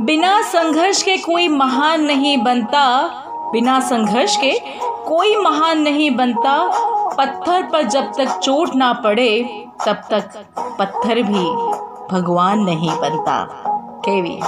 बिना संघर्ष के कोई महान नहीं बनता, बिना संघर्ष के कोई महान नहीं बनता। पत्थर पर जब तक चोट ना पड़े, तब तक पत्थर भी भगवान नहीं बनता। केवी